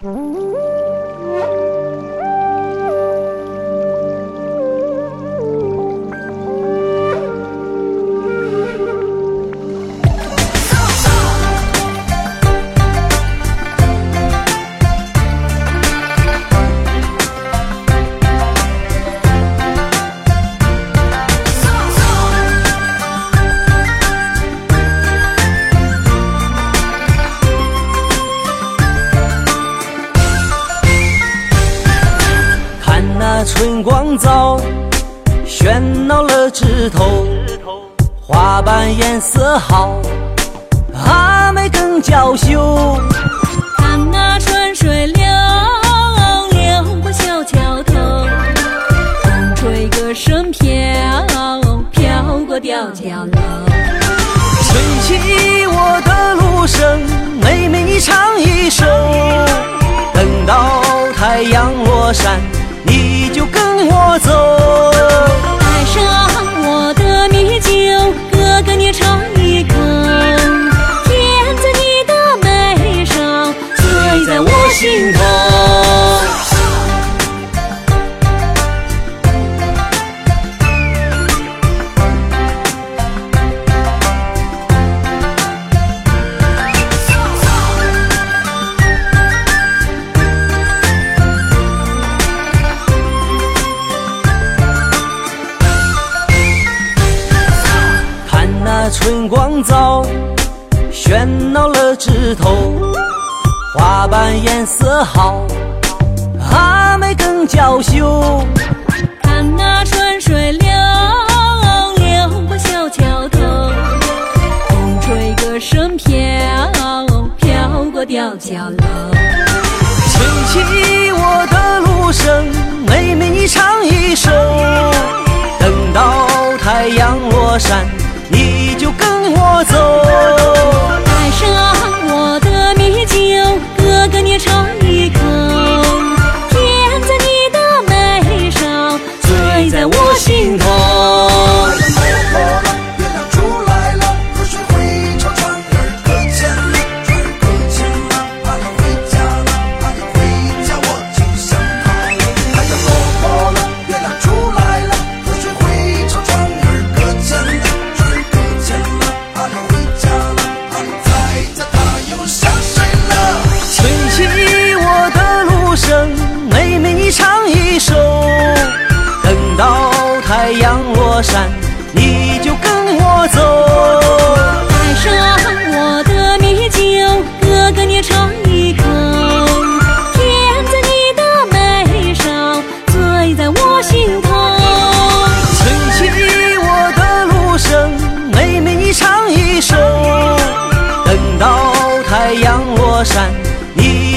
看春光早，喧闹了枝头，花瓣颜色好，阿妹更娇羞。看那春水流，流过小桥头，风吹歌声飘，飘过吊脚楼。春光早，喧闹了枝头，花瓣颜色好，阿妹更娇羞。看那春水流，流过小桥头，风吹歌声飘，飘过吊脚楼。吹起我的芦笙，妹妹你唱一首。阳落山你